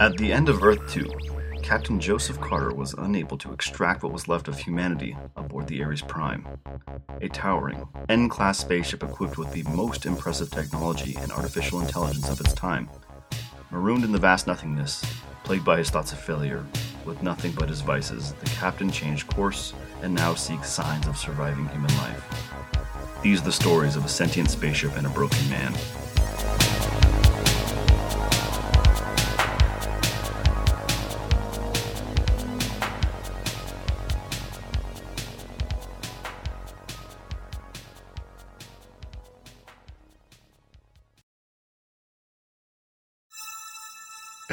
At the end of Earth 2, Captain Joseph Carter was unable to extract what was left of humanity aboard the Ares Prime, a towering, N class spaceship equipped with the most impressive technology and artificial intelligence of its time. Marooned in the vast nothingness, plagued by his thoughts of failure, with nothing but his vices, the captain changed course and now seeks signs of surviving human life. These are the stories of a sentient spaceship and a broken man.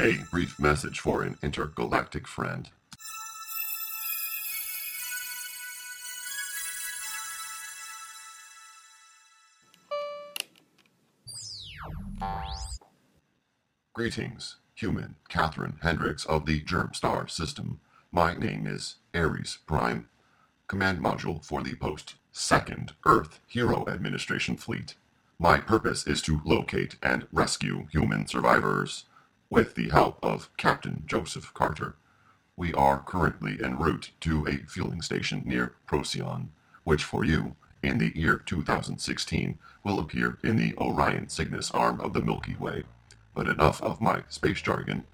A brief message for an intergalactic friend. Greetings, human Kathrin Hendrix of the Germstar system. My name is Ares Prime, command module for the post Second Earth Hero Administration Fleet. My purpose is to locate and rescue human survivors with the help of Captain Joseph Carter. We are currently en route to a fueling station near Procyon, which for you, in the year 2016, will appear in the Orion Cygnus arm of the Milky Way. But enough of my space jargon.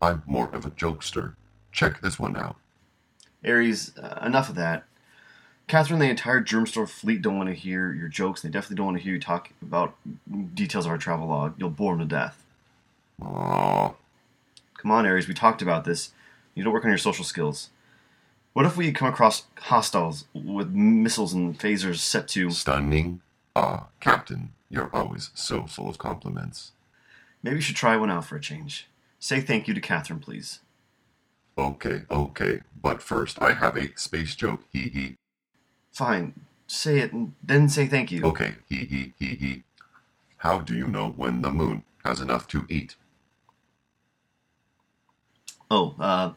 I'm more of a jokester. Check this one out. Ares, uh, enough of that. Kathrin, the entire Germstar fleet don't want to hear your jokes. They definitely don't want to hear you talk about details of our travel log. You'll bore them to death. Aww. Come on, Aries, we talked about this. You don't work on your social skills. What if we come across hostiles with missiles and phasers set to. Stunning. Ah, Captain, you're always so full of compliments. Maybe you should try one out for a change. Say thank you to Kathrin, please. Okay, okay, but first I have a space joke, hee hee. Fine. Say it and then say thank you. Okay, hee hee hee hee. How do you know when the moon has enough to eat? Oh, uh,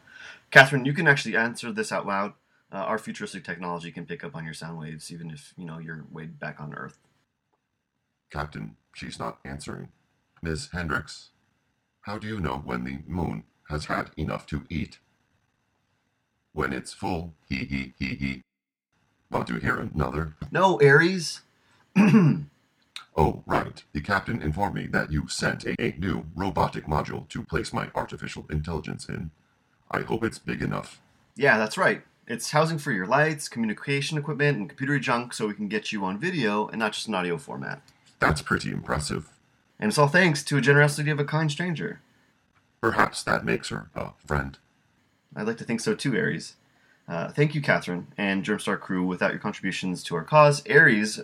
Kathrin, you can actually answer this out loud. Uh, our futuristic technology can pick up on your sound waves, even if you know you're way back on Earth. Captain, she's not answering. Ms. Hendrix, how do you know when the moon has had enough to eat? When it's full, hee hee hee hee. Want to hear another? No, Ares. Oh, right. The captain informed me that you sent a, a new robotic module to place my artificial intelligence in. I hope it's big enough. Yeah, that's right. It's housing for your lights, communication equipment, and computer junk so we can get you on video and not just an audio format. That's pretty impressive. And it's all thanks to a generosity of a kind stranger. Perhaps that makes her a friend. I'd like to think so too, Ares. Uh, thank you, Kathrin, and Germstar crew. Without your contributions to our cause, Ares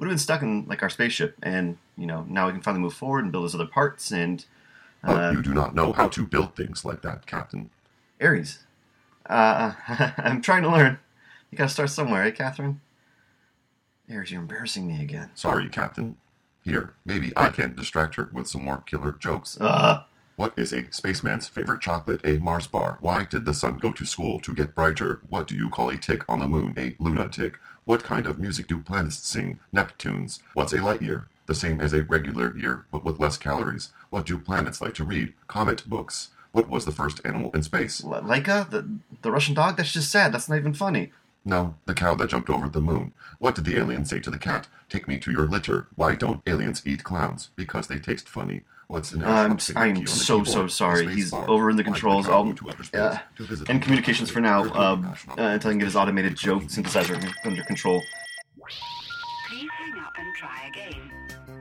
would have been stuck in like our spaceship, and you know now we can finally move forward and build those other parts. And But uh, you do not know how to build things like that, Captain. Ares, uh, I'm trying to learn. You gotta start somewhere, eh, Kathrin? Ares, you're embarrassing me again. Sorry, Captain. Here, maybe I can distract her with some more killer jokes. Uh, What is a spaceman's favorite chocolate? A Mars bar. Why did the sun go to school to get brighter? What do you call a tick on the moon? A lunatic. What kind of music do planets sing? Neptunes. What's a light year? The same as a regular year, but with less calories. What do planets like to read? Comet books. What was the first animal in space? L- Laika, the the Russian dog. That's just sad. That's not even funny. No, the cow that jumped over the moon. What did the alien say to the cat? Take me to your litter. Why don't aliens eat clowns? Because they taste funny. What's an I'm I'm the so so sorry. Space He's bar. over in the controls. cow I'll to outer uh, to and communications for now. Uh, uh, until I can get his automated joke synthesizer under control. Please hang up and try again.